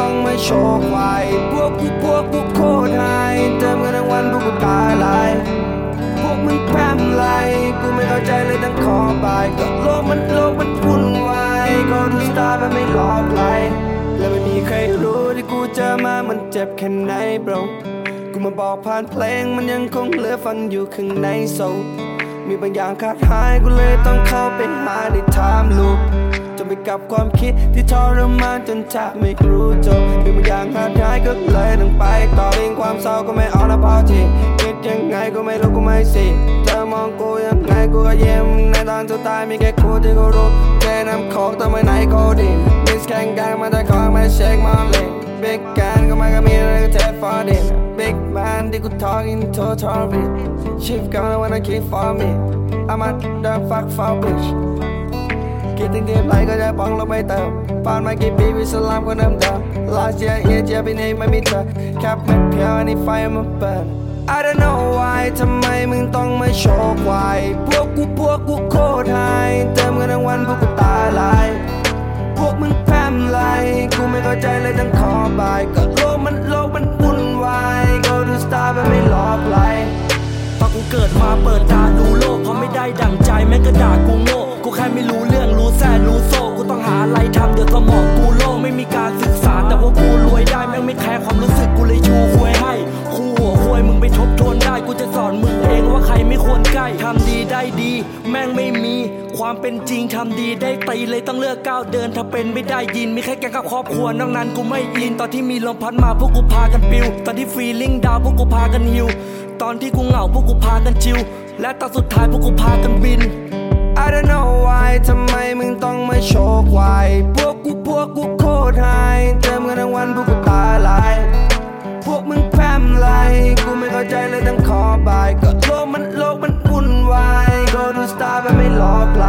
ต้องมาโชว์ควายพวกกูพวกกูโคตรไฮเติมกันทั้งวันพวกกูตายลายพวกมึงแพร่มไรกูไม่เข้าใจเลยตั้งขอบายก็โลกมันโลกมันวุ่นวายก็ดูสตาร์มันไม่หลอกไหลและไม่มีใครรู้ที่กูเจอมามันเจ็บแค่ไหน bro กูมาบอกผ่านเพลงมันยังคงเหลือฟันอยู่ข้างในโซมีบางอย่างขาดหายกูเลยต้องเข้าไปหาในไทม์ลูป ไปกับความคิดที่ทรมานจนจะไม่รู้จบมีบางอย่างขาดหายก็เลยต้องไปต่อเองความเศร้าก็ไม่เอาละพอทีคิดยังไงก็ไม่รู้กูไม่สิเธอมองกูยังไงกูก็เยิ้มในตอนสุดท้ายมีแค่กูที่กูรู้แค่น้ำโคกแต่ไม่ไหนโคดีมิสแข่งกันมาแต่ของไม่เช็คมอนเลยบิ๊กการก็มาก็มีอะไรก็เทฟอร์ดิน Big man ที่กู talking total bitch Shift gonna wanna keep for me I'm a the fuck for bitch คิดถึงทีมไรก็จะปองลงไม่เติมผ่านมากี่ปีวิสลามก็เดิมเดิม Last year year เจียปีนีไม่มีเธอแค่เม็ดเพียวอันนี้ไฟมันเปิด I don't know why ทำไมมึงต้องมาโชว์ควายพวกกูพวกกูโคตรไฮเติมกันทั้งวันพวกกูตาลายพวกมึงแพร่มไรกูไม่เข้าใจเลยทั้งขอบายก็โลกมันโลกมันวุ่นวายก็ดูสตาร์มันไม่หลอกไหลพอกูเกิดมาเปิดตาดูโลกเพราะไม่ได้ดั่งใจแม่งก็ด่ากูโง่ กูแค่ไม่รู้เรื่องรู้แซ่รู้โซ่กูต้องหาอะไรทำเดี๋ยวสมองกูโล่งไม่มีการศึกษา แต่ว่ากูรวยได้แม่งไม่แคร์ความรู้สึกกูเลยชูควยให้คู่หัวควยมึงไปทบทวนได้กูจะสอนมึงเองว่าใครไม่ควรใกล้ทำดีได้ดี แม่งไม่มีความเป็นจริงทำดีได้ตีเลยต้องเลือกก้าวเดินถ้าเป็นไม่ได้ยินมีแค่แกงกับครอบครัวนอกนั้นกูไม่อินตอนที่มีลมพัดมาพวกกูพากันปิว ตอนที่ฟีลิ่งดาวพวกกูพากันฮิว ตอนที่กูเหงาพวกกูพากันชิว และตอนสุดท้ายพวกกูพากันบิน I don't know why ทำไมมึงต้องมาโชว์ควายพวกกูพวกกูโคตรไฮเติมกันทั้งวันพวกกูตาลายพวกมึงแพมไรกูไม่เข้าใจเลยทั้งขอบายก็โลกมันโลกมันวุ่นวายก็ดูสตาร์มันไม่หลอกไหล